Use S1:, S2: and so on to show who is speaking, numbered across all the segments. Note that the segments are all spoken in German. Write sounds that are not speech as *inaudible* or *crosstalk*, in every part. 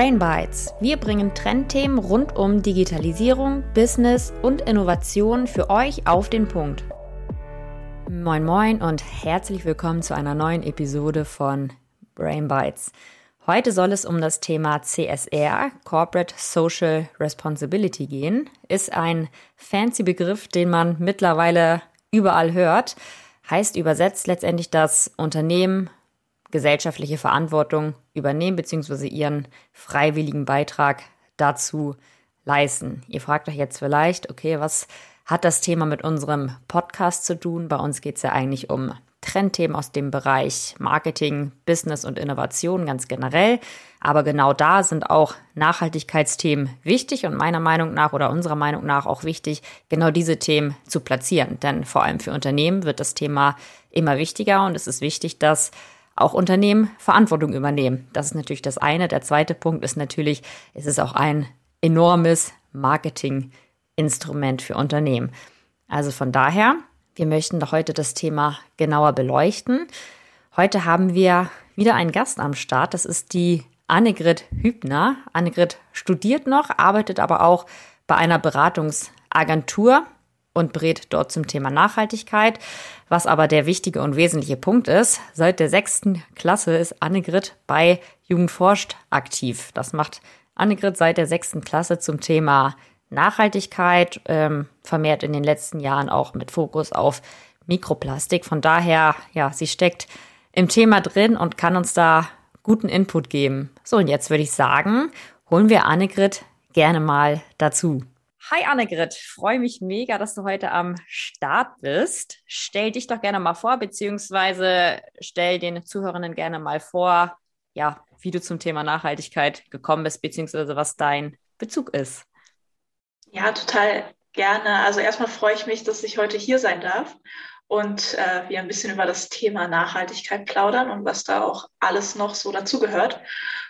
S1: Brain Bites. Wir bringen Trendthemen rund um Digitalisierung, Business und Innovation für euch auf den Punkt. Moin moin und herzlich willkommen zu einer neuen Episode von Brain Bites. Heute soll es um das Thema CSR, Corporate Social Responsibility gehen. Ist ein fancy Begriff, den man mittlerweile überall hört. Heißt übersetzt letztendlich, dass Unternehmen gesellschaftliche Verantwortung übernehmen bzw. ihren freiwilligen Beitrag dazu leisten. Ihr fragt euch jetzt vielleicht, okay, was hat das Thema mit unserem Podcast zu tun? Bei uns geht es ja eigentlich um Trendthemen aus dem Bereich Marketing, Business und Innovation ganz generell. Aber genau da sind auch Nachhaltigkeitsthemen wichtig und meiner Meinung nach oder unserer Meinung nach auch wichtig, genau diese Themen zu platzieren. Denn vor allem für Unternehmen wird das Thema immer wichtiger und es ist wichtig, dass auch Unternehmen Verantwortung übernehmen. Das ist natürlich das eine. Der zweite Punkt ist natürlich, es ist auch ein enormes Marketinginstrument für Unternehmen. Also von daher, wir möchten heute das Thema genauer beleuchten. Heute haben wir wieder einen Gast am Start. Das ist die Annegret Hübner. Annegret studiert noch, arbeitet aber auch bei einer Beratungsagentur und berät dort zum Thema Nachhaltigkeit. Was aber der wichtige und wesentliche Punkt ist, seit der sechsten Klasse ist Annegret bei Jugendforscht aktiv. Das macht Annegret seit der sechsten Klasse zum Thema Nachhaltigkeit, ähm, vermehrt in den letzten Jahren auch mit Fokus auf Mikroplastik. Von daher, ja, sie steckt im Thema drin und kann uns da guten Input geben. So, und jetzt würde ich sagen, holen wir Annegret gerne mal dazu. Hi Annegret, freue mich mega, dass du heute am Start bist. Stell dich doch gerne mal vor, beziehungsweise stell den Zuhörenden gerne mal vor, ja, wie du zum Thema Nachhaltigkeit gekommen bist, beziehungsweise was dein Bezug ist.
S2: Ja, total gerne. Also erstmal freue ich mich, dass ich heute hier sein darf und äh, wir ein bisschen über das Thema Nachhaltigkeit plaudern und was da auch alles noch so dazugehört.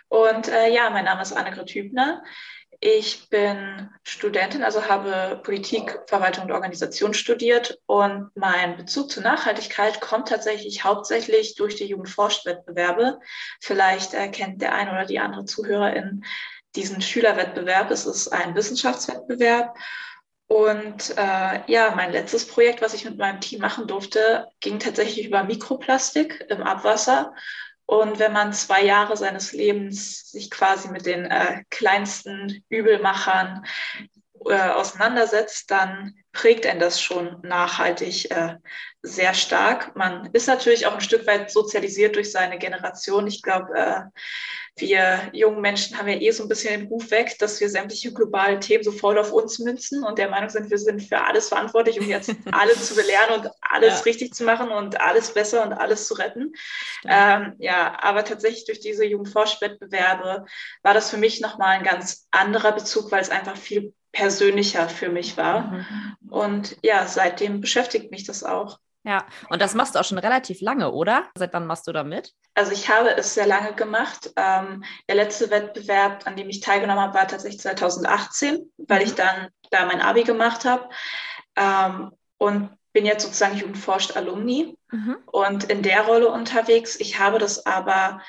S2: Und äh, ja, mein Name ist Annegret Hübner. Ich bin Studentin, also habe Politik, Verwaltung und Organisation studiert und mein Bezug zur Nachhaltigkeit kommt tatsächlich hauptsächlich durch die Jugendforschwettbewerbe. Vielleicht erkennt der eine oder die andere Zuhörerin diesen Schülerwettbewerb. Es ist ein Wissenschaftswettbewerb. Und äh, ja, mein letztes Projekt, was ich mit meinem Team machen durfte, ging tatsächlich über Mikroplastik im Abwasser. Und wenn man zwei Jahre seines Lebens sich quasi mit den äh, kleinsten Übelmachern äh, auseinandersetzt, dann prägt einen das schon nachhaltig äh, sehr stark. Man ist natürlich auch ein Stück weit sozialisiert durch seine Generation. Ich glaube, äh, wir jungen Menschen haben ja eh so ein bisschen den Ruf weg, dass wir sämtliche globalen Themen sofort auf uns münzen und der Meinung sind, wir sind für alles verantwortlich, um jetzt *laughs* alle zu belehren und alles ja. richtig zu machen und alles besser und alles zu retten. Ähm, ja, aber tatsächlich durch diese Jugendforschwettbewerbe war das für mich nochmal ein ganz anderer Bezug, weil es einfach viel persönlicher für mich war. Mhm. Und ja, seitdem beschäftigt mich das auch.
S1: Ja, und das machst du auch schon relativ lange, oder? Seit wann machst du da mit?
S2: Also ich habe es sehr lange gemacht. Ähm, der letzte Wettbewerb, an dem ich teilgenommen habe, war tatsächlich 2018, weil ich mhm. dann da mein Abi gemacht habe. Ähm, und bin jetzt sozusagen Jugendforscht Alumni mhm. und in der Rolle unterwegs. Ich habe das aber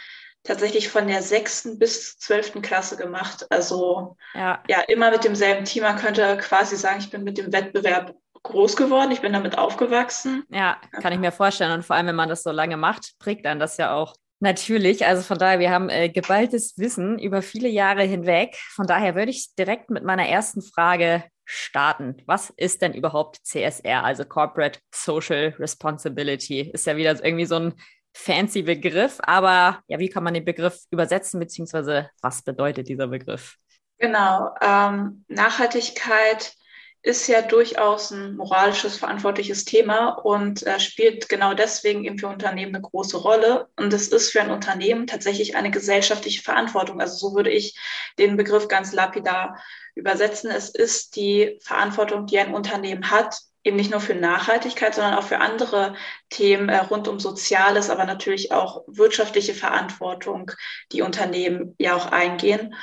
S2: tatsächlich von der sechsten bis zwölften Klasse gemacht. Also ja. ja, immer mit demselben Team. Man könnte quasi sagen, ich bin mit dem Wettbewerb groß geworden, ich bin damit aufgewachsen.
S1: Ja, kann ich mir vorstellen. Und vor allem, wenn man das so lange macht, prägt dann das ja auch. Natürlich, also von daher, wir haben äh, geballtes Wissen über viele Jahre hinweg. Von daher würde ich direkt mit meiner ersten Frage starten. Was ist denn überhaupt CSR, also Corporate Social Responsibility? Ist ja wieder irgendwie so ein fancy Begriff, aber ja, wie kann man den Begriff übersetzen, beziehungsweise was bedeutet dieser Begriff?
S2: Genau, ähm, Nachhaltigkeit ist ja durchaus ein moralisches, verantwortliches Thema und äh, spielt genau deswegen eben für Unternehmen eine große Rolle. Und es ist für ein Unternehmen tatsächlich eine gesellschaftliche Verantwortung. Also so würde ich den Begriff ganz lapidar übersetzen. Es ist die Verantwortung, die ein Unternehmen hat, eben nicht nur für Nachhaltigkeit, sondern auch für andere Themen äh, rund um Soziales, aber natürlich auch wirtschaftliche Verantwortung, die Unternehmen ja auch eingehen.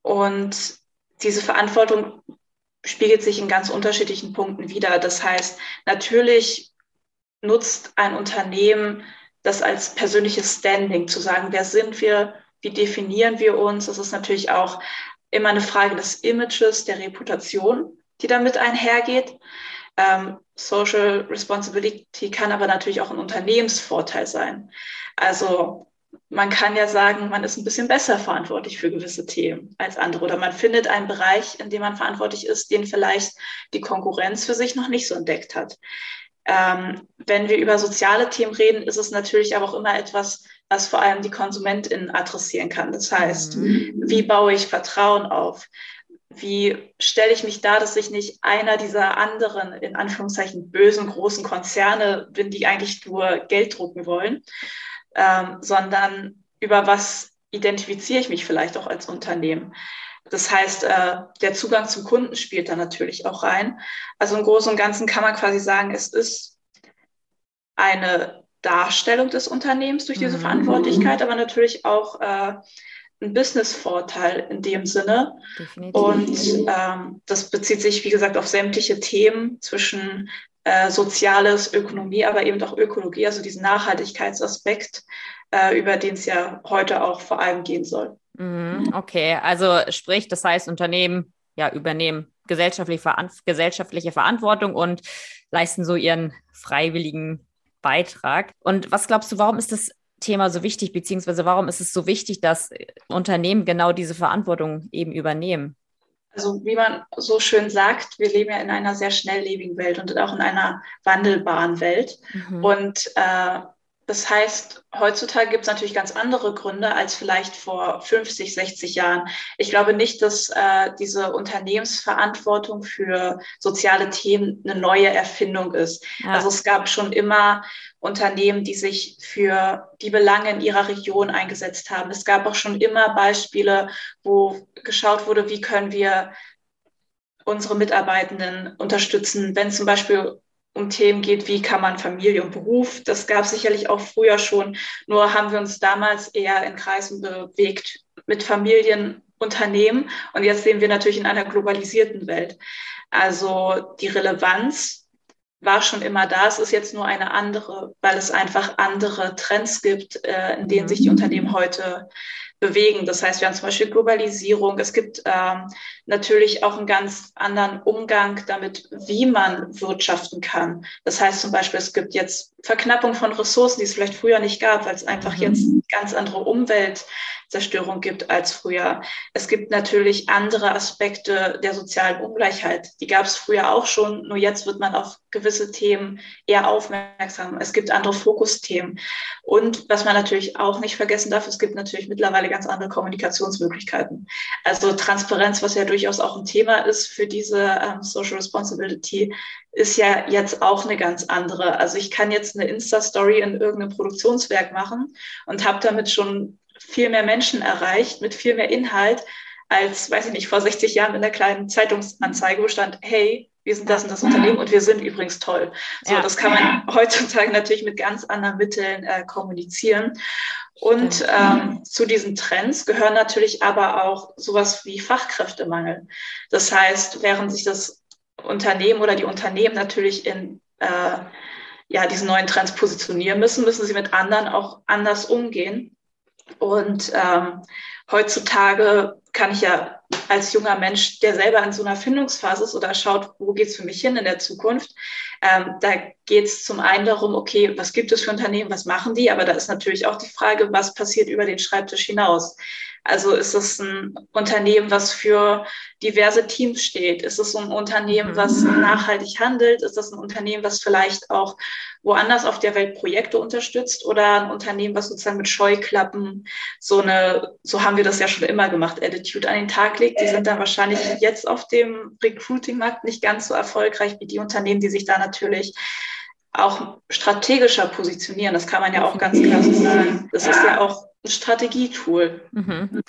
S2: Und diese Verantwortung spiegelt sich in ganz unterschiedlichen Punkten wieder. Das heißt, natürlich nutzt ein Unternehmen das als persönliches Standing, zu sagen, wer sind wir, wie definieren wir uns. Das ist natürlich auch immer eine Frage des Images, der Reputation, die damit einhergeht. Ähm, Social Responsibility kann aber natürlich auch ein Unternehmensvorteil sein. Also man kann ja sagen, man ist ein bisschen besser verantwortlich für gewisse Themen als andere oder man findet einen Bereich, in dem man verantwortlich ist, den vielleicht die Konkurrenz für sich noch nicht so entdeckt hat. Ähm, wenn wir über soziale Themen reden, ist es natürlich aber auch immer etwas, was vor allem die KonsumentInnen adressieren kann. Das heißt, mhm. wie baue ich Vertrauen auf? Wie stelle ich mich da, dass ich nicht einer dieser anderen, in Anführungszeichen, bösen großen Konzerne bin, die eigentlich nur Geld drucken wollen, ähm, sondern über was identifiziere ich mich vielleicht auch als Unternehmen. Das heißt, äh, der Zugang zum Kunden spielt da natürlich auch rein. Also im Großen und Ganzen kann man quasi sagen, es ist eine Darstellung des Unternehmens durch diese mhm. Verantwortlichkeit, aber natürlich auch äh, ein Business-Vorteil in dem Sinne. Definitiv. Und ähm, das bezieht sich, wie gesagt, auf sämtliche Themen zwischen äh, Soziales, Ökonomie, aber eben auch Ökologie, also diesen Nachhaltigkeitsaspekt, äh, über den es ja heute auch vor allem gehen soll.
S1: Mhm, okay, also sprich, das heißt, Unternehmen ja übernehmen gesellschaftliche, Veran gesellschaftliche Verantwortung und leisten so ihren freiwilligen Beitrag. Und was glaubst du, warum ist das Thema so wichtig, beziehungsweise warum ist es so wichtig, dass Unternehmen genau diese Verantwortung eben übernehmen?
S2: Also wie man so schön sagt, wir leben ja in einer sehr schnelllebigen Welt und auch in einer wandelbaren Welt. Mhm. Und äh, das heißt, heutzutage gibt es natürlich ganz andere Gründe als vielleicht vor 50, 60 Jahren. Ich glaube nicht, dass äh, diese Unternehmensverantwortung für soziale Themen eine neue Erfindung ist. Ja. Also es gab schon immer Unternehmen, die sich für die Belange in ihrer Region eingesetzt haben. Es gab auch schon immer Beispiele, wo geschaut wurde, wie können wir unsere Mitarbeitenden unterstützen, wenn zum Beispiel um Themen geht, wie kann man Familie und Beruf. Das gab es sicherlich auch früher schon. Nur haben wir uns damals eher in Kreisen bewegt mit Familienunternehmen. Und jetzt sehen wir natürlich in einer globalisierten Welt. Also die Relevanz war schon immer da. Es ist jetzt nur eine andere, weil es einfach andere Trends gibt, äh, in denen sich die Unternehmen heute bewegen. Das heißt, wir haben zum Beispiel Globalisierung. Es gibt ähm, natürlich auch einen ganz anderen Umgang damit, wie man wirtschaften kann. Das heißt zum Beispiel, es gibt jetzt Verknappung von Ressourcen, die es vielleicht früher nicht gab, weil es einfach mhm. jetzt ganz andere Umweltzerstörung gibt als früher. Es gibt natürlich andere Aspekte der sozialen Ungleichheit. Die gab es früher auch schon, nur jetzt wird man auf gewisse Themen eher aufmerksam. Es gibt andere Fokusthemen. Und was man natürlich auch nicht vergessen darf, es gibt natürlich mittlerweile ganz andere Kommunikationsmöglichkeiten. Also Transparenz, was ja durchaus auch ein Thema ist für diese ähm, Social Responsibility, ist ja jetzt auch eine ganz andere. Also ich kann jetzt eine Insta-Story in irgendeinem Produktionswerk machen und habe damit schon viel mehr Menschen erreicht mit viel mehr Inhalt als, weiß ich nicht, vor 60 Jahren in der kleinen Zeitungsanzeige, wo stand, hey, wir sind das und das Unternehmen und wir sind übrigens toll. So, ja. das kann man *laughs* heutzutage natürlich mit ganz anderen Mitteln äh, kommunizieren. Und ähm, zu diesen Trends gehören natürlich aber auch sowas wie Fachkräftemangel. Das heißt, während sich das Unternehmen oder die Unternehmen natürlich in äh, ja, diesen neuen Trends positionieren müssen, müssen sie mit anderen auch anders umgehen. Und ähm, heutzutage kann ich ja als junger Mensch, der selber in so einer Findungsphase ist oder schaut, wo geht's für mich hin in der Zukunft, ähm, da geht's zum einen darum, okay, was gibt es für Unternehmen, was machen die, aber da ist natürlich auch die Frage, was passiert über den Schreibtisch hinaus. Also ist es ein Unternehmen, was für diverse Teams steht? Ist es ein Unternehmen, was mhm. nachhaltig handelt? Ist das ein Unternehmen, was vielleicht auch woanders auf der Welt Projekte unterstützt oder ein Unternehmen, was sozusagen mit Scheuklappen so eine, so haben wir das ja schon immer gemacht, Attitude an den Tag legt? Die sind dann wahrscheinlich jetzt auf dem Recruiting-Markt nicht ganz so erfolgreich wie die Unternehmen, die sich da natürlich auch strategischer positionieren. Das kann man ja auch ganz klar so sagen. Das ist ja auch ein Strategietool.
S1: Mhm.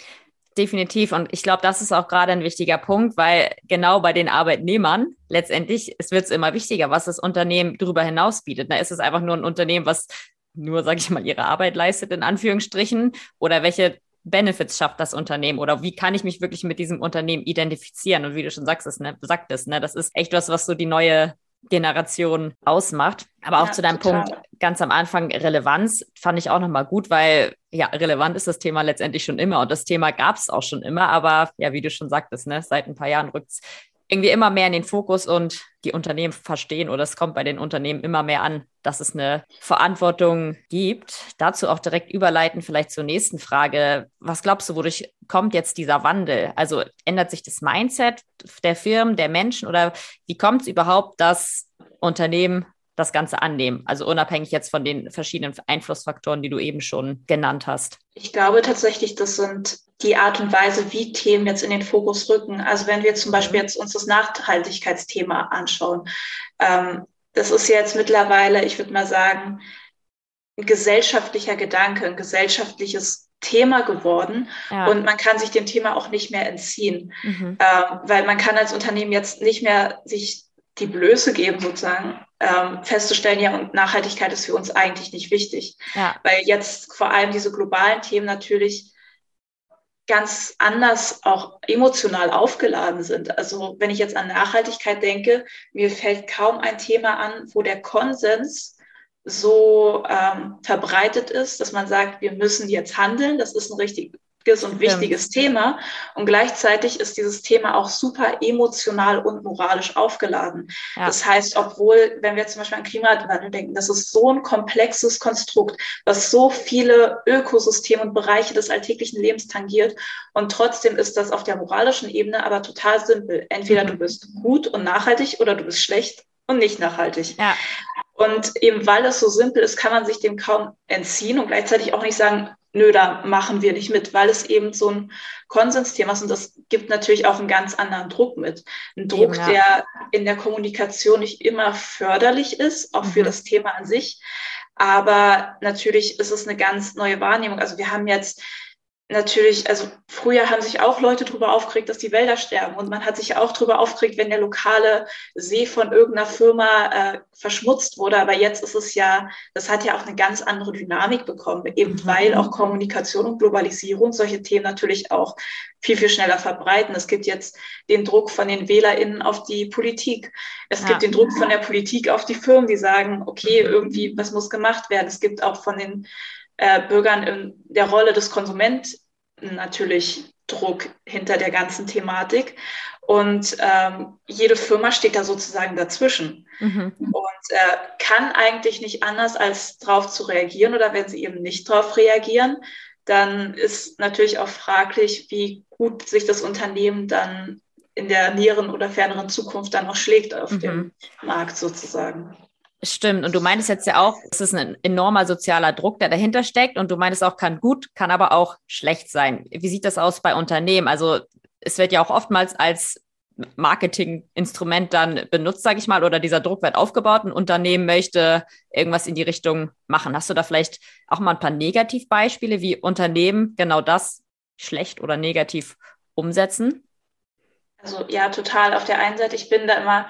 S1: Definitiv. Und ich glaube, das ist auch gerade ein wichtiger Punkt, weil genau bei den Arbeitnehmern letztendlich, es wird immer wichtiger, was das Unternehmen darüber hinaus bietet. Da ist es einfach nur ein Unternehmen, was nur, sage ich mal, ihre Arbeit leistet, in Anführungsstrichen, oder welche Benefits schafft das Unternehmen oder wie kann ich mich wirklich mit diesem Unternehmen identifizieren? Und wie du schon sagst, ne, sagtest, ne, das ist echt was, was so die neue Generation ausmacht. Aber auch ja, zu deinem total. Punkt ganz am Anfang Relevanz fand ich auch nochmal gut, weil ja, relevant ist das Thema letztendlich schon immer und das Thema gab es auch schon immer. Aber ja, wie du schon sagtest, ne, seit ein paar Jahren rückt es irgendwie immer mehr in den Fokus und die Unternehmen verstehen oder es kommt bei den Unternehmen immer mehr an, dass es eine Verantwortung gibt. Dazu auch direkt überleiten, vielleicht zur nächsten Frage. Was glaubst du, wodurch kommt jetzt dieser Wandel? Also ändert sich das Mindset der Firmen, der Menschen oder wie kommt es überhaupt, dass Unternehmen das Ganze annehmen? Also unabhängig jetzt von den verschiedenen Einflussfaktoren, die du eben schon genannt hast.
S2: Ich glaube tatsächlich, das sind die Art und Weise, wie Themen jetzt in den Fokus rücken. Also wenn wir zum Beispiel mhm. jetzt uns das Nachhaltigkeitsthema anschauen, ähm, das ist jetzt mittlerweile, ich würde mal sagen, ein gesellschaftlicher Gedanke, ein gesellschaftliches Thema geworden ja. und man kann sich dem Thema auch nicht mehr entziehen, mhm. ähm, weil man kann als Unternehmen jetzt nicht mehr sich die Blöße geben, sozusagen, ähm, festzustellen, ja, und Nachhaltigkeit ist für uns eigentlich nicht wichtig. Ja. Weil jetzt vor allem diese globalen Themen natürlich ganz anders auch emotional aufgeladen sind. Also wenn ich jetzt an Nachhaltigkeit denke, mir fällt kaum ein Thema an, wo der Konsens so ähm, verbreitet ist, dass man sagt, wir müssen jetzt handeln. Das ist ein richtig und wichtiges ja. Thema. Und gleichzeitig ist dieses Thema auch super emotional und moralisch aufgeladen. Ja. Das heißt, obwohl, wenn wir zum Beispiel an Klimawandel denken, das ist so ein komplexes Konstrukt, was so viele Ökosysteme und Bereiche des alltäglichen Lebens tangiert. Und trotzdem ist das auf der moralischen Ebene aber total simpel. Entweder mhm. du bist gut und nachhaltig oder du bist schlecht und nicht nachhaltig. Ja. Und eben weil es so simpel ist, kann man sich dem kaum entziehen und gleichzeitig auch nicht sagen, nö, da machen wir nicht mit, weil es eben so ein Konsensthema ist und das gibt natürlich auch einen ganz anderen Druck mit. Ein Druck, ja. der in der Kommunikation nicht immer förderlich ist, auch mhm. für das Thema an sich. Aber natürlich ist es eine ganz neue Wahrnehmung. Also wir haben jetzt natürlich, also früher haben sich auch Leute darüber aufgeregt, dass die Wälder sterben. Und man hat sich auch darüber aufgeregt, wenn der lokale See von irgendeiner Firma äh, verschmutzt wurde. Aber jetzt ist es ja, das hat ja auch eine ganz andere Dynamik bekommen, eben mhm. weil auch Kommunikation und Globalisierung solche Themen natürlich auch viel, viel schneller verbreiten. Es gibt jetzt den Druck von den WählerInnen auf die Politik. Es ja. gibt den Druck von der Politik auf die Firmen, die sagen, okay, irgendwie, was muss gemacht werden. Es gibt auch von den äh, Bürgern in der Rolle des Konsumenten natürlich Druck hinter der ganzen Thematik. Und ähm, jede Firma steht da sozusagen dazwischen mhm. und äh, kann eigentlich nicht anders, als darauf zu reagieren. Oder wenn sie eben nicht darauf reagieren, dann ist natürlich auch fraglich, wie gut sich das Unternehmen dann in der näheren oder ferneren Zukunft dann auch schlägt auf mhm. dem Markt sozusagen.
S1: Stimmt. Und du meintest jetzt ja auch, es ist ein enormer sozialer Druck, der dahinter steckt. Und du meintest auch, kann gut, kann aber auch schlecht sein. Wie sieht das aus bei Unternehmen? Also es wird ja auch oftmals als Marketinginstrument dann benutzt, sage ich mal, oder dieser Druck wird aufgebaut. Ein Unternehmen möchte irgendwas in die Richtung machen. Hast du da vielleicht auch mal ein paar Negativbeispiele, wie Unternehmen genau das schlecht oder negativ umsetzen?
S2: Also ja, total. Auf der einen Seite, ich bin da immer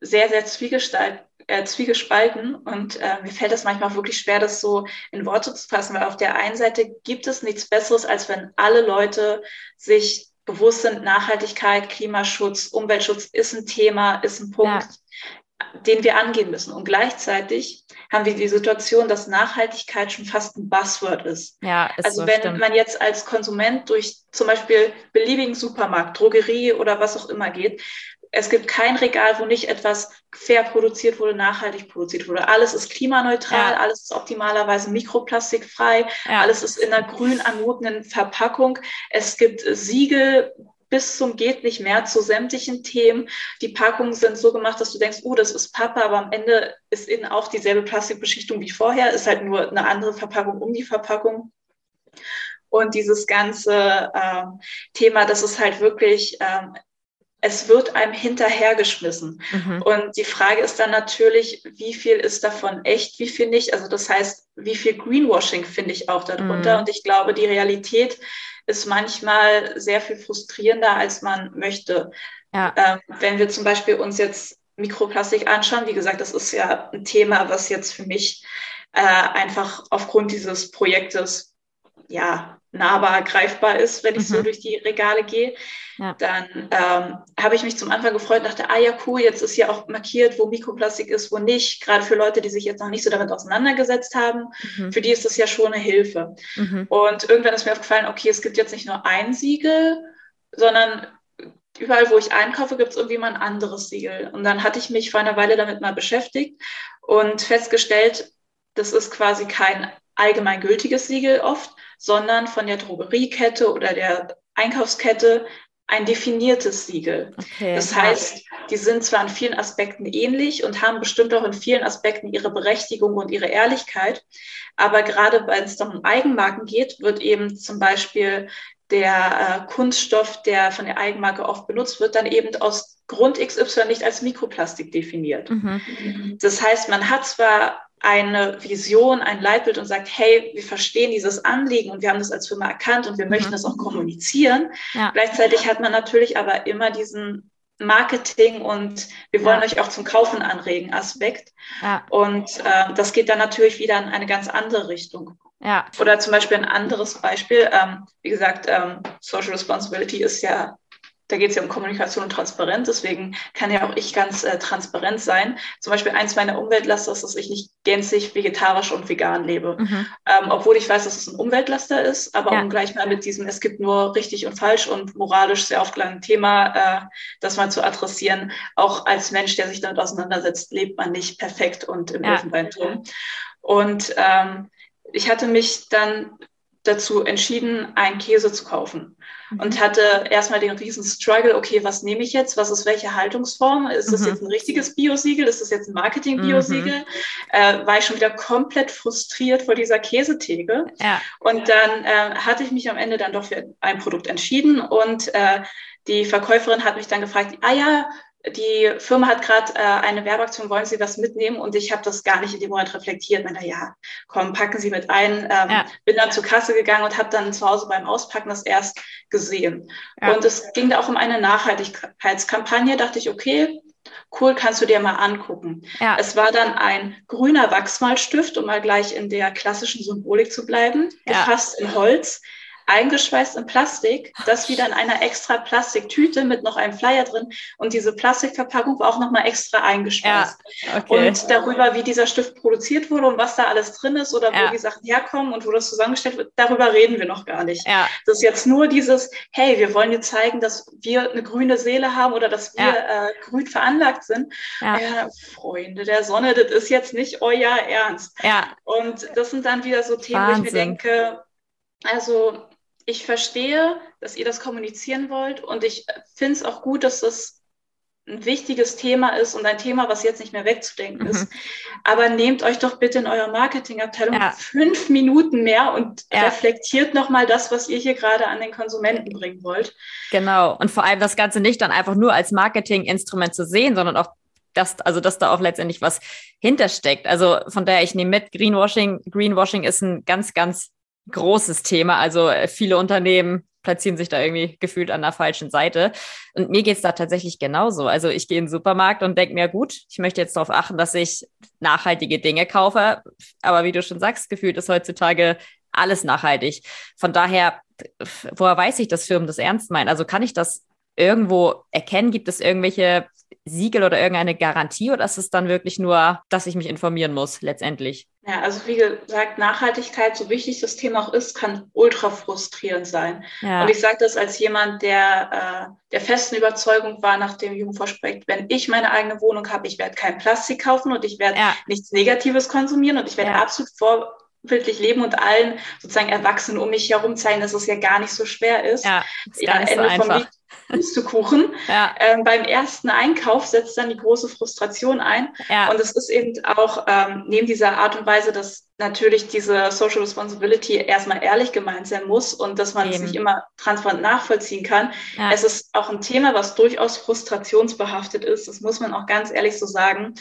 S2: sehr, sehr zwiegestalt, äh, zwiegespalten und äh, mir fällt es manchmal wirklich schwer, das so in Worte zu fassen, weil auf der einen Seite gibt es nichts Besseres, als wenn alle Leute sich bewusst sind, Nachhaltigkeit, Klimaschutz, Umweltschutz ist ein Thema, ist ein Punkt, ja. den wir angehen müssen. Und gleichzeitig haben wir die Situation, dass Nachhaltigkeit schon fast ein Buzzword ist. Ja, ist also so, wenn stimmt. man jetzt als Konsument durch zum Beispiel beliebigen Supermarkt, Drogerie oder was auch immer geht, es gibt kein Regal, wo nicht etwas fair produziert wurde, nachhaltig produziert wurde. Alles ist klimaneutral, ja. alles ist optimalerweise mikroplastikfrei, ja. alles ist in einer grün anmutenden Verpackung. Es gibt Siegel bis zum geht nicht mehr zu sämtlichen Themen. Die Packungen sind so gemacht, dass du denkst, oh, das ist Papa, aber am Ende ist innen auch dieselbe Plastikbeschichtung wie vorher, ist halt nur eine andere Verpackung um die Verpackung. Und dieses ganze ähm, Thema, das ist halt wirklich ähm, es wird einem hinterhergeschmissen. Mhm. Und die Frage ist dann natürlich, wie viel ist davon echt, wie viel nicht? Also das heißt, wie viel Greenwashing finde ich auch darunter? Mhm. Und ich glaube, die Realität ist manchmal sehr viel frustrierender, als man möchte. Ja. Ähm, wenn wir zum Beispiel uns jetzt Mikroplastik anschauen, wie gesagt, das ist ja ein Thema, was jetzt für mich äh, einfach aufgrund dieses Projektes ja, nahbar greifbar ist, wenn ich mhm. so durch die Regale gehe. Ja. Dann ähm, habe ich mich zum Anfang gefreut, dachte, ah ja, cool, jetzt ist hier auch markiert, wo Mikroplastik ist, wo nicht. Gerade für Leute, die sich jetzt noch nicht so damit auseinandergesetzt haben, mhm. für die ist das ja schon eine Hilfe. Mhm. Und irgendwann ist mir aufgefallen, okay, es gibt jetzt nicht nur ein Siegel, sondern überall, wo ich einkaufe, gibt es irgendwie mal ein anderes Siegel. Und dann hatte ich mich vor einer Weile damit mal beschäftigt und festgestellt, das ist quasi kein allgemeingültiges Siegel oft, sondern von der Drogeriekette oder der Einkaufskette ein definiertes Siegel. Okay, das heißt, die sind zwar in vielen Aspekten ähnlich und haben bestimmt auch in vielen Aspekten ihre Berechtigung und ihre Ehrlichkeit, aber gerade wenn es dann um Eigenmarken geht, wird eben zum Beispiel der äh, Kunststoff, der von der Eigenmarke oft benutzt wird, dann eben aus Grund XY nicht als Mikroplastik definiert. Mhm. Das heißt, man hat zwar eine Vision, ein Leitbild und sagt, hey, wir verstehen dieses Anliegen und wir haben das als Firma erkannt und wir mhm. möchten das auch kommunizieren. Ja. Gleichzeitig hat man natürlich aber immer diesen Marketing und wir wollen ja. euch auch zum Kaufen anregen Aspekt. Ja. Und äh, das geht dann natürlich wieder in eine ganz andere Richtung. Ja. Oder zum Beispiel ein anderes Beispiel. Ähm, wie gesagt, ähm, Social Responsibility ist ja da geht es ja um Kommunikation und Transparenz, deswegen kann ja auch ich ganz äh, transparent sein. Zum Beispiel eins meiner Umweltlaster ist, dass ich nicht gänzlich vegetarisch und vegan lebe. Mhm. Ähm, obwohl ich weiß, dass es ein Umweltlaster ist, aber ja. um gleich mal mit diesem, es gibt nur richtig und falsch und moralisch sehr aufgeladenen Thema, äh, das mal zu adressieren. Auch als Mensch, der sich damit auseinandersetzt, lebt man nicht perfekt und im ja. Elfenbeinturm. Und ähm, ich hatte mich dann dazu entschieden, einen Käse zu kaufen mhm. und hatte erstmal den riesen Struggle, okay, was nehme ich jetzt? Was ist welche Haltungsform? Ist das mhm. jetzt ein richtiges Biosiegel? Ist das jetzt ein Marketing-Biosiegel? Mhm. Äh, war ich schon wieder komplett frustriert vor dieser Käsetheke. Ja. Und dann äh, hatte ich mich am Ende dann doch für ein Produkt entschieden und äh, die Verkäuferin hat mich dann gefragt, ah ja, die Firma hat gerade äh, eine Werbeaktion, wollen Sie was mitnehmen? Und ich habe das gar nicht in dem Moment reflektiert. Meinte, ja, komm, packen Sie mit ein. Ähm, ja. Bin dann zur Kasse gegangen und habe dann zu Hause beim Auspacken das erst gesehen. Ja. Und es ging da auch um eine Nachhaltigkeitskampagne. Dachte ich, okay, cool, kannst du dir mal angucken. Ja. Es war dann ein grüner Wachsmalstift, um mal gleich in der klassischen Symbolik zu bleiben, gefasst in Holz eingeschweißt in Plastik, das wieder in einer extra Plastiktüte mit noch einem Flyer drin und diese Plastikverpackung war auch nochmal extra eingeschweißt. Ja, okay. Und darüber, wie dieser Stift produziert wurde und was da alles drin ist oder ja. wo die Sachen herkommen und wo das zusammengestellt wird, darüber reden wir noch gar nicht. Ja. Das ist jetzt nur dieses, hey, wir wollen dir zeigen, dass wir eine grüne Seele haben oder dass wir äh, grün veranlagt sind. Äh, Freunde der Sonne, das ist jetzt nicht euer Ernst. Und das sind dann wieder so Themen, Wahnsinn. wo ich mir denke, also ich verstehe, dass ihr das kommunizieren wollt und ich finde es auch gut, dass das ein wichtiges Thema ist und ein Thema, was jetzt nicht mehr wegzudenken mhm. ist. Aber nehmt euch doch bitte in eurer Marketingabteilung ja. fünf Minuten mehr und ja. reflektiert nochmal das, was ihr hier gerade an den Konsumenten bringen wollt.
S1: Genau. Und vor allem das Ganze nicht dann einfach nur als Marketinginstrument zu sehen, sondern auch das, also dass da auch letztendlich was hintersteckt. Also von daher, ich nehme mit, Greenwashing, Greenwashing ist ein ganz, ganz großes Thema. Also äh, viele Unternehmen platzieren sich da irgendwie gefühlt an der falschen Seite. Und mir geht's da tatsächlich genauso. Also ich gehe in den Supermarkt und denke mir, gut, ich möchte jetzt darauf achten, dass ich nachhaltige Dinge kaufe. Aber wie du schon sagst, gefühlt ist heutzutage alles nachhaltig. Von daher, woher weiß ich, dass Firmen das ernst meinen? Also kann ich das irgendwo erkennen? Gibt es irgendwelche Siegel oder irgendeine Garantie oder ist es dann wirklich nur, dass ich mich informieren muss letztendlich?
S2: Ja, also wie gesagt, Nachhaltigkeit, so wichtig das Thema auch ist, kann ultra frustrierend sein. Ja. Und ich sage das als jemand, der äh, der festen Überzeugung war nach dem Jugendforschprojekt, wenn ich meine eigene Wohnung habe, ich werde kein Plastik kaufen und ich werde ja. nichts Negatives konsumieren und ich werde ja. absolut vorbildlich leben und allen sozusagen Erwachsenen um mich herum zeigen, dass es ja gar nicht so schwer ist. Ja, ist gar nicht so einfach. Pustekuchen. *laughs* Ja. Ähm, beim ersten Einkauf setzt dann die große Frustration ein. Ja. Und es ist eben auch ähm, neben dieser Art und Weise, dass natürlich diese Social Responsibility erstmal ehrlich gemeint sein muss und dass man es nicht immer transparent nachvollziehen kann. Ja. Es ist auch ein Thema, was durchaus frustrationsbehaftet ist. Das muss man auch ganz ehrlich so sagen.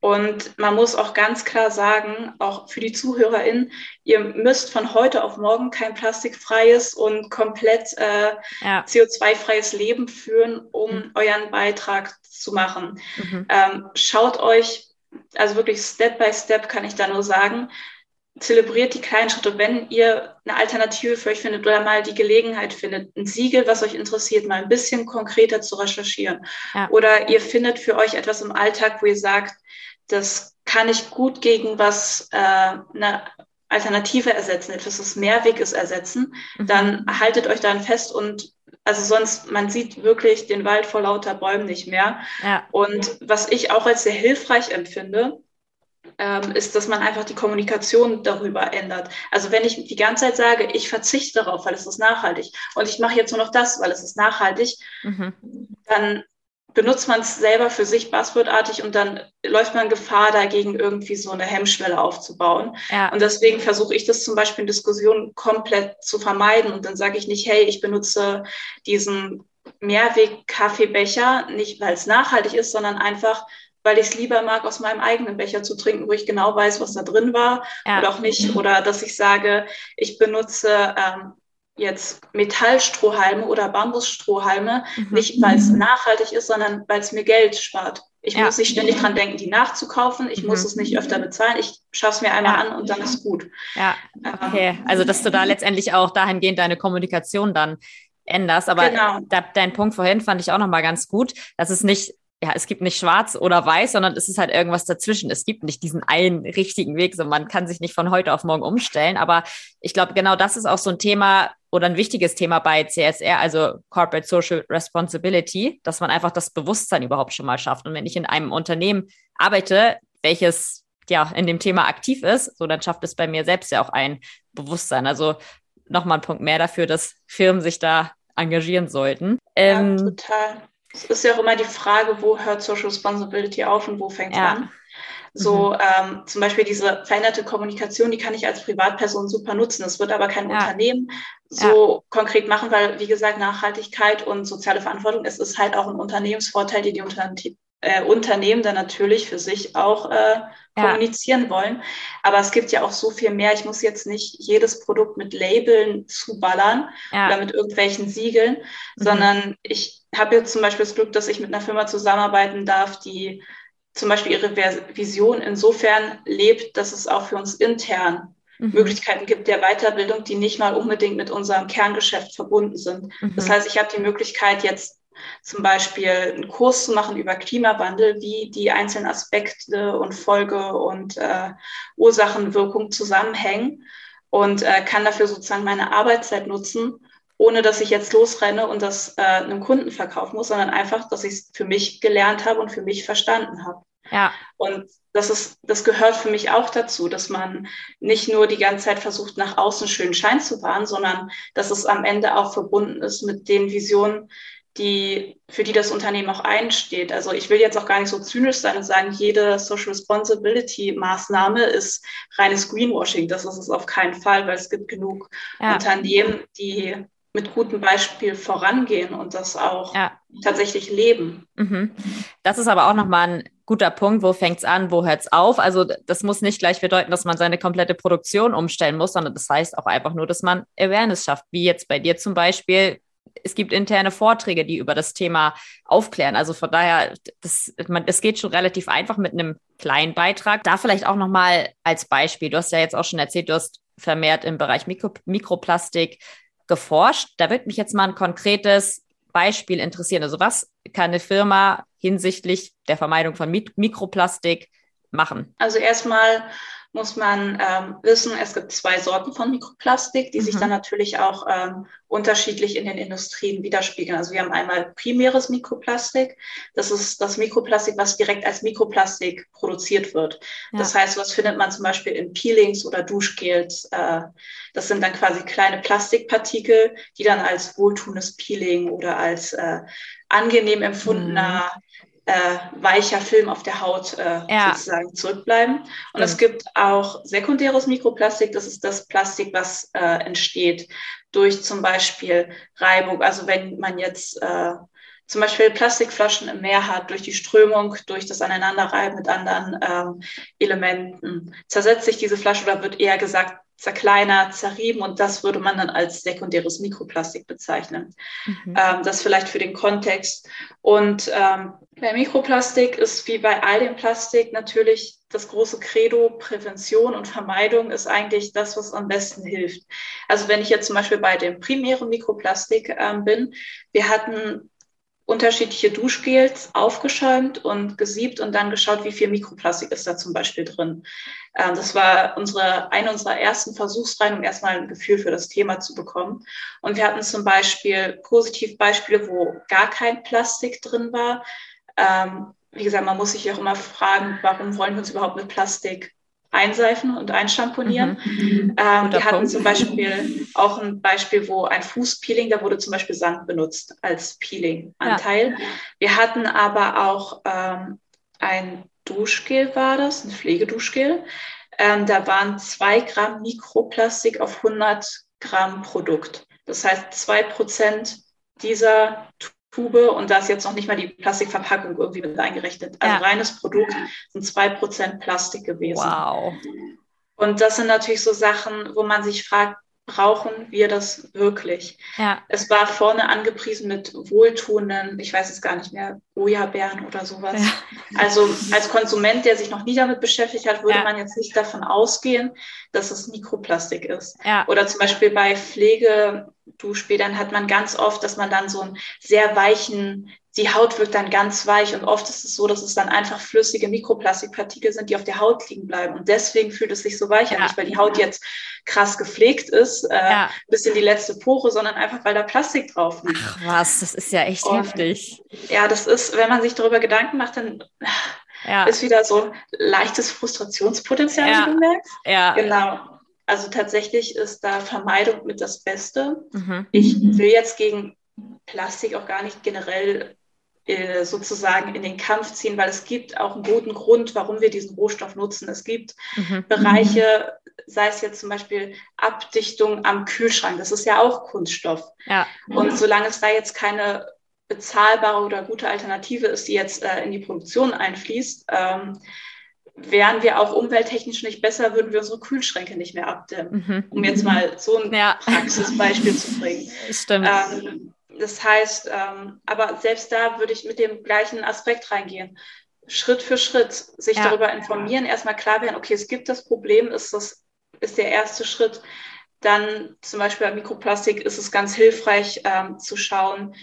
S2: Und man muss auch ganz klar sagen, auch für die ZuhörerInnen, ihr müsst von heute auf morgen kein plastikfreies und komplett äh, ja. CO2-freies Leben führen, um mhm. euren Beitrag zu machen. Mhm. Ähm, schaut euch, also wirklich Step by Step kann ich da nur sagen, zelebriert die kleinen Schritte. Wenn ihr eine Alternative für euch findet oder mal die Gelegenheit findet, ein Siegel, was euch interessiert, mal ein bisschen konkreter zu recherchieren. Ja. Oder ihr findet für euch etwas im Alltag, wo ihr sagt, das kann ich gut gegen was äh, eine Alternative ersetzen, etwas, was Mehrweg ist, ersetzen, mhm. dann haltet euch daran fest und also sonst, man sieht wirklich den Wald vor lauter Bäumen nicht mehr. Ja. Und was ich auch als sehr hilfreich empfinde, ähm, ist, dass man einfach die Kommunikation darüber ändert. Also wenn ich die ganze Zeit sage, ich verzichte darauf, weil es ist nachhaltig und ich mache jetzt nur noch das, weil es ist nachhaltig, mhm. dann benutzt man es selber für sich buzzwordartig und dann läuft man Gefahr dagegen, irgendwie so eine Hemmschwelle aufzubauen. Ja. Und deswegen versuche ich das zum Beispiel in Diskussionen komplett zu vermeiden. Und dann sage ich nicht, hey, ich benutze diesen Mehrweg-Kaffeebecher, nicht weil es nachhaltig ist, sondern einfach, weil ich es lieber mag, aus meinem eigenen Becher zu trinken, wo ich genau weiß, was da drin war ja. oder auch nicht. Oder dass ich sage, ich benutze ähm, jetzt Metallstrohhalme oder Bambusstrohhalme, mhm. nicht weil es nachhaltig ist, sondern weil es mir Geld spart. Ich ja. muss nicht ständig dran denken, die nachzukaufen. Ich mhm. muss es nicht öfter bezahlen. Ich schaue es mir einmal ja. an und dann ist gut.
S1: Ja, ähm, okay. Also, dass du da letztendlich auch dahingehend deine Kommunikation dann änderst. Aber genau. da, dein Punkt vorhin fand ich auch nochmal ganz gut, dass es nicht ja, es gibt nicht schwarz oder weiß, sondern es ist halt irgendwas dazwischen. Es gibt nicht diesen einen richtigen Weg, so man kann sich nicht von heute auf morgen umstellen. Aber ich glaube, genau das ist auch so ein Thema oder ein wichtiges Thema bei CSR, also Corporate Social Responsibility, dass man einfach das Bewusstsein überhaupt schon mal schafft. Und wenn ich in einem Unternehmen arbeite, welches ja in dem Thema aktiv ist, so dann schafft es bei mir selbst ja auch ein Bewusstsein. Also nochmal ein Punkt mehr dafür, dass Firmen sich da engagieren sollten.
S2: Ähm, ja, total. Es ist ja auch immer die Frage, wo hört Social Responsibility auf und wo fängt es ja. an? So mhm. ähm, zum Beispiel diese veränderte Kommunikation, die kann ich als Privatperson super nutzen. Das wird aber kein ja. Unternehmen so ja. konkret machen, weil wie gesagt Nachhaltigkeit und soziale Verantwortung, es ist halt auch ein Unternehmensvorteil, die die Unter äh, Unternehmen dann natürlich für sich auch äh, kommunizieren wollen. Aber es gibt ja auch so viel mehr. Ich muss jetzt nicht jedes Produkt mit Labeln zuballern oder mit irgendwelchen Siegeln, mhm. sondern ich habe jetzt zum Beispiel das Glück, dass ich mit einer Firma zusammenarbeiten darf, die zum Beispiel ihre Vision insofern lebt, dass es auch für uns intern mhm. Möglichkeiten gibt der Weiterbildung, die nicht mal unbedingt mit unserem Kerngeschäft verbunden sind. Mhm. Das heißt, ich habe die Möglichkeit, jetzt zum Beispiel einen Kurs zu machen über Klimawandel, wie die einzelnen Aspekte und Folge und äh, Ursachenwirkung zusammenhängen und äh, kann dafür sozusagen meine Arbeitszeit nutzen, ohne dass ich jetzt losrenne und das äh, einem Kunden verkaufen muss, sondern einfach, dass ich es für mich gelernt habe und für mich verstanden habe. Ja. Und das ist, das gehört für mich auch dazu, dass man nicht nur die ganze Zeit versucht, nach außen schönen Schein zu wahren, sondern dass es am Ende auch verbunden ist mit den Visionen, die, für die das Unternehmen auch einsteht. Also ich will jetzt auch gar nicht so zynisch sein und sagen, jede Social Responsibility Maßnahme ist reines Greenwashing. Das ist es auf keinen Fall, weil es gibt genug ja. Unternehmen, die mit gutem Beispiel vorangehen und das auch ja. tatsächlich leben.
S1: Mhm. Das ist aber auch nochmal ein guter Punkt. Wo fängt es an, wo hört es auf? Also das muss nicht gleich bedeuten, dass man seine komplette Produktion umstellen muss, sondern das heißt auch einfach nur, dass man Awareness schafft, wie jetzt bei dir zum Beispiel. Es gibt interne Vorträge, die über das Thema aufklären. Also von daher, das, man, das geht schon relativ einfach mit einem kleinen Beitrag. Da vielleicht auch nochmal als Beispiel. Du hast ja jetzt auch schon erzählt, du hast vermehrt im Bereich Mikro, Mikroplastik geforscht. Da würde mich jetzt mal ein konkretes Beispiel interessieren. Also was kann eine Firma hinsichtlich der Vermeidung von Mik Mikroplastik machen?
S2: Also erstmal muss man ähm, wissen, es gibt zwei Sorten von Mikroplastik, die mhm. sich dann natürlich auch ähm, unterschiedlich in den Industrien widerspiegeln. Also wir haben einmal primäres Mikroplastik. Das ist das Mikroplastik, was direkt als Mikroplastik produziert wird. Ja. Das heißt, was findet man zum Beispiel in Peelings oder Duschgels? Äh, das sind dann quasi kleine Plastikpartikel, die dann als wohltuendes Peeling oder als äh, angenehm empfundener mhm äh, weicher Film auf der Haut äh, ja. sozusagen zurückbleiben. Und es gibt auch sekundäres Mikroplastik. Das ist das Plastik, was äh, entsteht durch zum Beispiel Reibung. Also wenn man jetzt äh, zum Beispiel Plastikflaschen im Meer hat, durch die Strömung, durch das Aneinanderreiben mit anderen ähm, Elementen. Zersetzt sich diese Flasche oder wird eher gesagt zerkleinert, zerrieben und das würde man dann als sekundäres Mikroplastik bezeichnen. Mhm. Ähm, das vielleicht für den Kontext. Und ähm, bei Mikroplastik ist wie bei all dem Plastik natürlich das große Credo Prävention und Vermeidung ist eigentlich das, was am besten hilft. Also wenn ich jetzt zum Beispiel bei dem primären Mikroplastik ähm, bin, wir hatten unterschiedliche Duschgels aufgeschäumt und gesiebt und dann geschaut, wie viel Mikroplastik ist da zum Beispiel drin. Ähm, das war unsere, eine unserer ersten Versuchsreihen, um erstmal ein Gefühl für das Thema zu bekommen. Und wir hatten zum Beispiel Positivbeispiele, wo gar kein Plastik drin war. Ähm, wie gesagt, man muss sich auch immer fragen, warum wollen wir uns überhaupt mit Plastik einseifen und einschamponieren. Mhm. Ähm, wir hatten Punkt. zum Beispiel auch ein Beispiel, wo ein Fußpeeling, da wurde zum Beispiel Sand benutzt als Peeling-Anteil. Ja. Wir hatten aber auch ähm, ein Duschgel, war das, ein Pflegeduschgel. Ähm, da waren zwei Gramm Mikroplastik auf 100 Gramm Produkt. Das heißt, zwei Prozent dieser Tube und da ist jetzt noch nicht mal die Plastikverpackung irgendwie mit eingerechnet. Also ja. reines Produkt sind zwei Prozent Plastik gewesen.
S1: Wow.
S2: Und das sind natürlich so Sachen, wo man sich fragt, brauchen wir das wirklich? Ja. Es war vorne angepriesen mit wohltuenden, ich weiß es gar nicht mehr, Oja-Bären oder sowas. Ja. Also als Konsument, der sich noch nie damit beschäftigt hat, würde ja. man jetzt nicht davon ausgehen, dass es Mikroplastik ist. Oder zum Beispiel bei Pflegeduschbädern hat man ganz oft, dass man dann so einen sehr weichen die Haut wird dann ganz weich und oft ist es so, dass es dann einfach flüssige Mikroplastikpartikel sind, die auf der Haut liegen bleiben. Und deswegen fühlt es sich so weich an, nicht weil die Haut jetzt krass gepflegt ist, äh, ja. bis in die letzte Pore, sondern einfach weil da Plastik drauf liegt.
S1: Ach was, das ist ja echt und, heftig.
S2: Ja, das ist, wenn man sich darüber Gedanken macht, dann ja. ist wieder so leichtes Frustrationspotenzial, ja. wie du merkst. Ja. Genau. Also tatsächlich ist da Vermeidung mit das Beste. Mhm. Ich will jetzt gegen Plastik auch gar nicht generell sozusagen in den Kampf ziehen, weil es gibt auch einen guten Grund, warum wir diesen Rohstoff nutzen. Es gibt mhm. Bereiche, sei es jetzt zum Beispiel Abdichtung am Kühlschrank, das ist ja auch Kunststoff. Ja. Und solange es da jetzt keine bezahlbare oder gute Alternative ist, die jetzt äh, in die Produktion einfließt, ähm, wären wir auch umwelttechnisch nicht besser, würden wir unsere Kühlschränke nicht mehr abdämmen. Mhm. Um jetzt mal so ein ja. Praxisbeispiel zu bringen. *laughs*
S1: Stimmt. Ähm,
S2: das heißt, ähm, aber selbst da würde ich mit dem gleichen Aspekt reingehen. Schritt für Schritt sich ja. darüber informieren, erstmal klar werden, okay, es gibt das Problem, ist das ist der erste Schritt. Dann zum Beispiel bei Mikroplastik ist es ganz hilfreich ähm, zu schauen,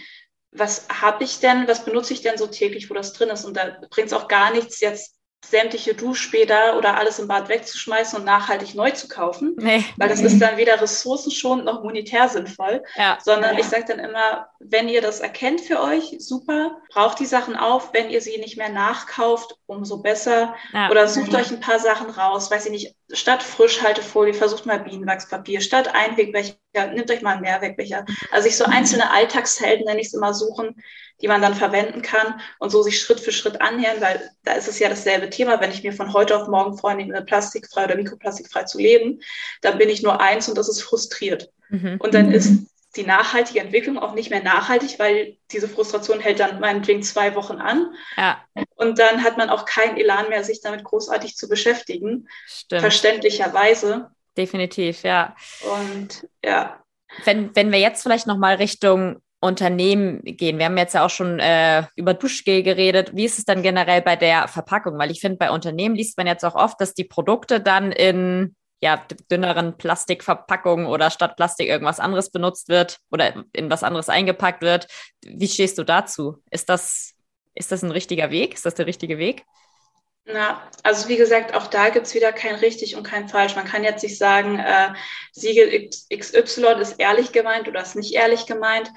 S2: was habe ich denn, was benutze ich denn so täglich, wo das drin ist. Und da bringt es auch gar nichts, jetzt sämtliche Duschbäder oder alles im Bad wegzuschmeißen und nachhaltig neu zu kaufen, nee. weil das ist dann weder ressourcenschonend noch monetär sinnvoll, ja. sondern ja. ich sage dann immer, wenn ihr das erkennt für euch, super, braucht die Sachen auf, wenn ihr sie nicht mehr nachkauft, umso besser ja. oder sucht euch ein paar Sachen raus, weiß ich nicht, statt Frischhaltefolie versucht mal Bienenwachspapier, statt Einwegbecher, nehmt euch mal einen Mehrwegbecher. Also sich so einzelne Alltagshelden, nenne ich es immer, suchen, die man dann verwenden kann und so sich Schritt für Schritt annähern, weil da ist es ja dasselbe Thema. Wenn ich mir von heute auf morgen vornehme, plastikfrei oder mikroplastikfrei zu leben, dann bin ich nur eins und das ist frustriert. Mhm. Und dann ist die nachhaltige Entwicklung auch nicht mehr nachhaltig, weil diese Frustration hält dann meinetwegen zwei Wochen an. Ja. Und dann hat man auch keinen Elan mehr, sich damit großartig zu beschäftigen. Stimmt. Verständlicherweise.
S1: Definitiv, ja.
S2: Und ja.
S1: Wenn, wenn wir jetzt vielleicht nochmal Richtung Unternehmen gehen. Wir haben jetzt ja auch schon äh, über Duschgel geredet. Wie ist es dann generell bei der Verpackung? Weil ich finde, bei Unternehmen liest man jetzt auch oft, dass die Produkte dann in ja, dünneren Plastikverpackungen oder statt Plastik irgendwas anderes benutzt wird oder in was anderes eingepackt wird. Wie stehst du dazu? Ist das, ist das ein richtiger Weg? Ist das der richtige Weg?
S2: Na, also wie gesagt, auch da gibt es wieder kein richtig und kein falsch. Man kann jetzt nicht sagen, äh, Siegel XY ist ehrlich gemeint oder ist nicht ehrlich gemeint.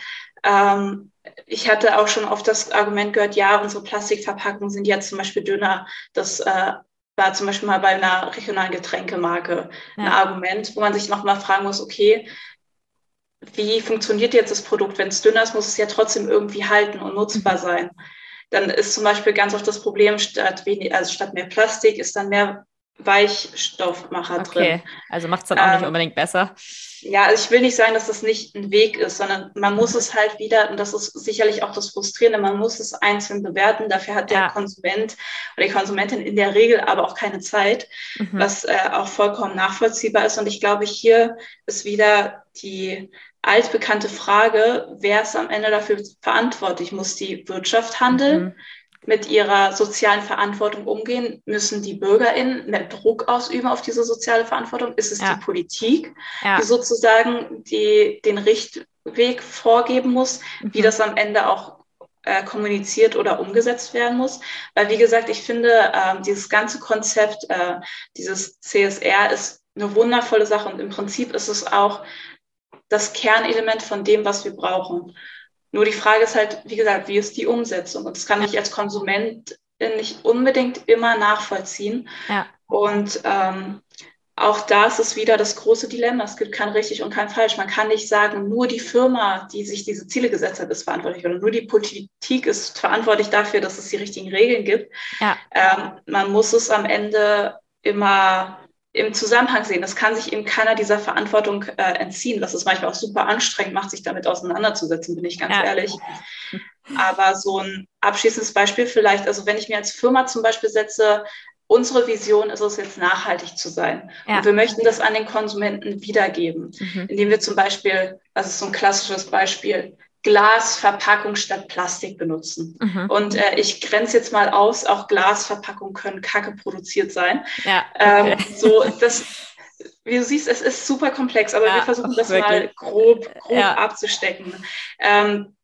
S2: Ähm, ich hatte auch schon oft das Argument gehört, ja, unsere Plastikverpackungen sind jetzt zum Beispiel dünner. Das äh, war zum Beispiel mal bei einer regionalen Getränkemarke ja. ein Argument, wo man sich nochmal fragen muss, okay, wie funktioniert jetzt das Produkt? Wenn es dünner ist, muss es ja trotzdem irgendwie halten und nutzbar mhm. sein. Dann ist zum Beispiel ganz oft das Problem, statt, wenig, also statt mehr Plastik ist dann mehr Weichstoffmacher okay. drin.
S1: Also macht es dann auch ähm, nicht unbedingt besser.
S2: Ja, also ich will nicht sagen, dass das nicht ein Weg ist, sondern man muss es halt wieder, und das ist sicherlich auch das Frustrierende, man muss es einzeln bewerten. Dafür hat der ja. Konsument oder die Konsumentin in der Regel aber auch keine Zeit, mhm. was äh, auch vollkommen nachvollziehbar ist. Und ich glaube, hier ist wieder die altbekannte Frage, wer ist am Ende dafür verantwortlich? Muss die Wirtschaft handeln? Mhm mit ihrer sozialen Verantwortung umgehen? Müssen die BürgerInnen mehr Druck ausüben auf diese soziale Verantwortung? Ist es ja. die Politik, ja. die sozusagen die, den Richtweg vorgeben muss, mhm. wie das am Ende auch äh, kommuniziert oder umgesetzt werden muss? Weil, wie gesagt, ich finde, äh, dieses ganze Konzept, äh, dieses CSR ist eine wundervolle Sache und im Prinzip ist es auch das Kernelement von dem, was wir brauchen. Nur die Frage ist halt, wie gesagt, wie ist die Umsetzung? Und das kann ich als Konsument nicht unbedingt immer nachvollziehen. Ja. Und ähm, auch da ist es wieder das große Dilemma. Es gibt kein richtig und kein falsch. Man kann nicht sagen, nur die Firma, die sich diese Ziele gesetzt hat, ist verantwortlich oder nur die Politik ist verantwortlich dafür, dass es die richtigen Regeln gibt. Ja. Ähm, man muss es am Ende immer im Zusammenhang sehen. Das kann sich eben keiner dieser Verantwortung äh, entziehen, was es manchmal auch super anstrengend macht, sich damit auseinanderzusetzen, bin ich ganz ja. ehrlich. Aber so ein abschließendes Beispiel vielleicht, also wenn ich mir als Firma zum Beispiel setze, unsere Vision ist es jetzt nachhaltig zu sein. Ja. Und wir möchten das an den Konsumenten wiedergeben, mhm. indem wir zum Beispiel, das ist so ein klassisches Beispiel, Glasverpackung statt Plastik benutzen. Mhm. Und äh, ich grenze jetzt mal aus, auch Glasverpackungen können kacke produziert sein. Ja, ähm, okay. ähm, so, das, wie du siehst, es ist super komplex, aber ja, wir versuchen das wirklich. mal grob, grob ja. abzustecken. Ähm,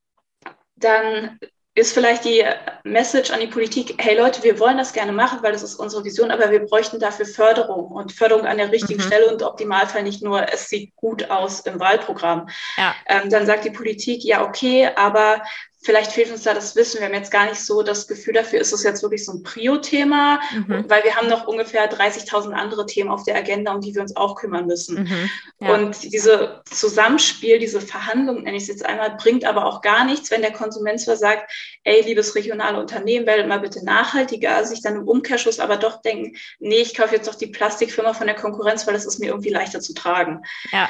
S2: dann ist vielleicht die Message an die Politik, hey Leute, wir wollen das gerne machen, weil das ist unsere Vision, aber wir bräuchten dafür Förderung und Förderung an der richtigen mhm. Stelle und im Optimalfall nicht nur, es sieht gut aus im Wahlprogramm. Ja. Ähm, dann sagt die Politik, ja, okay, aber vielleicht fehlt uns da das Wissen. Wir haben jetzt gar nicht so das Gefühl dafür, ist es jetzt wirklich so ein Prio-Thema, mhm. weil wir haben noch ungefähr 30.000 andere Themen auf der Agenda, um die wir uns auch kümmern müssen. Mhm. Ja. Und diese Zusammenspiel, diese Verhandlung, nenne ich es jetzt einmal, bringt aber auch gar nichts, wenn der Konsument zwar sagt, ey, liebes regionale Unternehmen, werdet mal bitte nachhaltiger, sich dann im Umkehrschluss aber doch denken, nee, ich kaufe jetzt doch die Plastikfirma von der Konkurrenz, weil das ist mir irgendwie leichter zu tragen. Ja.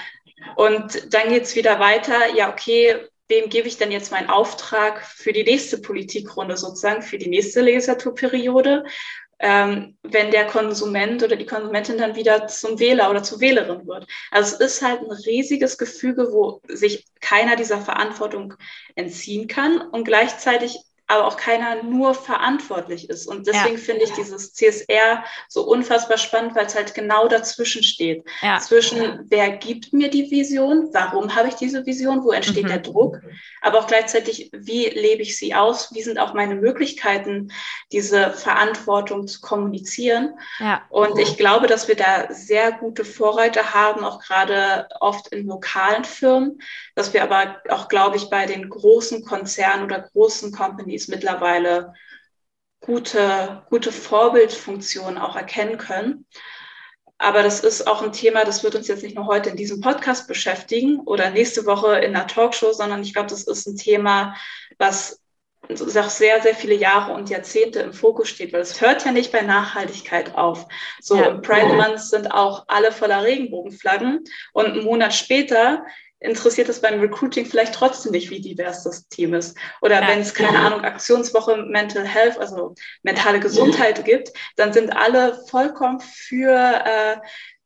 S2: Und dann geht's wieder weiter, ja, okay, wem gebe ich denn jetzt meinen Auftrag für die nächste Politikrunde sozusagen, für die nächste Legislaturperiode, ähm, wenn der Konsument oder die Konsumentin dann wieder zum Wähler oder zur Wählerin wird. Also es ist halt ein riesiges Gefüge, wo sich keiner dieser Verantwortung entziehen kann und gleichzeitig aber auch keiner nur verantwortlich ist. Und deswegen ja. finde ich dieses CSR so unfassbar spannend, weil es halt genau dazwischen steht. Ja. Zwischen, wer gibt mir die Vision, warum habe ich diese Vision, wo entsteht mhm. der Druck, aber auch gleichzeitig, wie lebe ich sie aus, wie sind auch meine Möglichkeiten, diese Verantwortung zu kommunizieren. Ja. Und ich glaube, dass wir da sehr gute Vorreiter haben, auch gerade oft in lokalen Firmen, dass wir aber auch, glaube ich, bei den großen Konzernen oder großen Companies Companies mittlerweile gute, gute Vorbildfunktionen auch erkennen können. Aber das ist auch ein Thema, das wird uns jetzt nicht nur heute in diesem Podcast beschäftigen oder nächste Woche in einer Talkshow, sondern ich glaube, das ist ein Thema, was auch sehr, sehr viele Jahre und Jahrzehnte im Fokus steht, weil es hört ja nicht bei Nachhaltigkeit auf. So ja. im Pride Month sind auch alle voller Regenbogenflaggen und einen Monat später interessiert es beim Recruiting vielleicht trotzdem nicht, wie divers das Team ist. Oder ja. wenn es, keine Ahnung, Aktionswoche Mental Health, also mentale Gesundheit gibt, dann sind alle vollkommen für äh,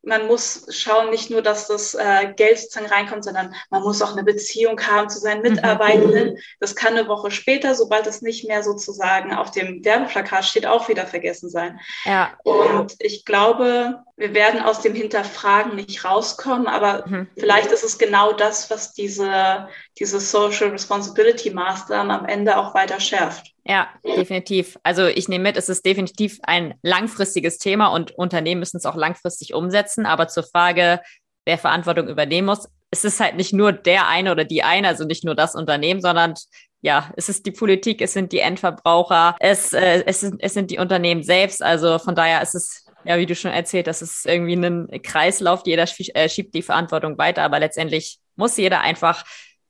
S2: man muss schauen, nicht nur, dass das äh, Geld sozusagen reinkommt, sondern man muss auch eine Beziehung haben zu seinen mhm. Mitarbeitenden. Das kann eine Woche später, sobald es nicht mehr sozusagen auf dem Werbeplakat steht, auch wieder vergessen sein. Ja. Und ich glaube, wir werden aus dem Hinterfragen nicht rauskommen, aber mhm. vielleicht ist es genau das, was diese, diese Social Responsibility Maßnahmen am Ende auch weiter schärft.
S1: Ja, definitiv. Also ich nehme mit, es ist definitiv ein langfristiges Thema und Unternehmen müssen es auch langfristig umsetzen. Aber zur Frage, wer Verantwortung übernehmen muss, es ist halt nicht nur der eine oder die eine, also nicht nur das Unternehmen, sondern ja, es ist die Politik, es sind die Endverbraucher, es, äh, es, sind, es sind die Unternehmen selbst. Also von daher ist es, ja, wie du schon erzählt, das ist irgendwie ein Kreislauf, jeder äh, schiebt die Verantwortung weiter, aber letztendlich muss jeder einfach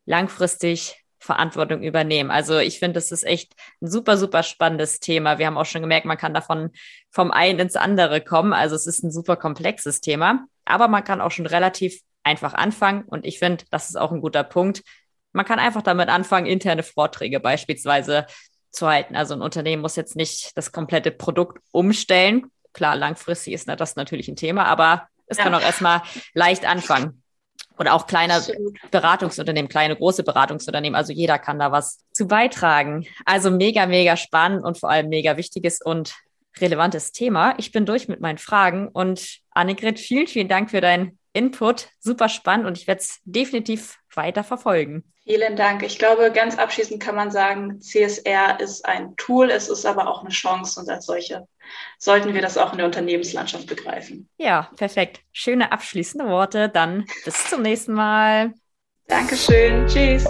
S1: langfristig Verantwortung übernehmen. Also ich finde, das ist echt ein super, super spannendes Thema. Wir haben auch schon gemerkt, man kann davon vom einen ins andere kommen. Also es ist ein super komplexes Thema, aber man kann auch schon relativ einfach anfangen. Und ich finde, das ist auch ein guter Punkt. Man kann einfach damit anfangen, interne Vorträge beispielsweise zu halten. Also ein Unternehmen muss jetzt nicht das komplette Produkt umstellen. Klar, langfristig ist das natürlich ein Thema, aber es ja. kann auch erstmal leicht anfangen. Oder auch kleine Absolut. Beratungsunternehmen, kleine, große Beratungsunternehmen. Also jeder kann da was zu beitragen. Also mega, mega spannend und vor allem mega wichtiges und relevantes Thema. Ich bin durch mit meinen Fragen und Annegret, vielen, vielen Dank für deinen Input. Super spannend und ich werde es definitiv weiter verfolgen.
S2: Vielen Dank. Ich glaube, ganz abschließend kann man sagen, CSR ist ein Tool, es ist aber auch eine Chance und als solche sollten wir das auch in der Unternehmenslandschaft begreifen.
S1: Ja, perfekt. Schöne abschließende Worte. Dann bis zum nächsten Mal.
S2: Dankeschön. Tschüss.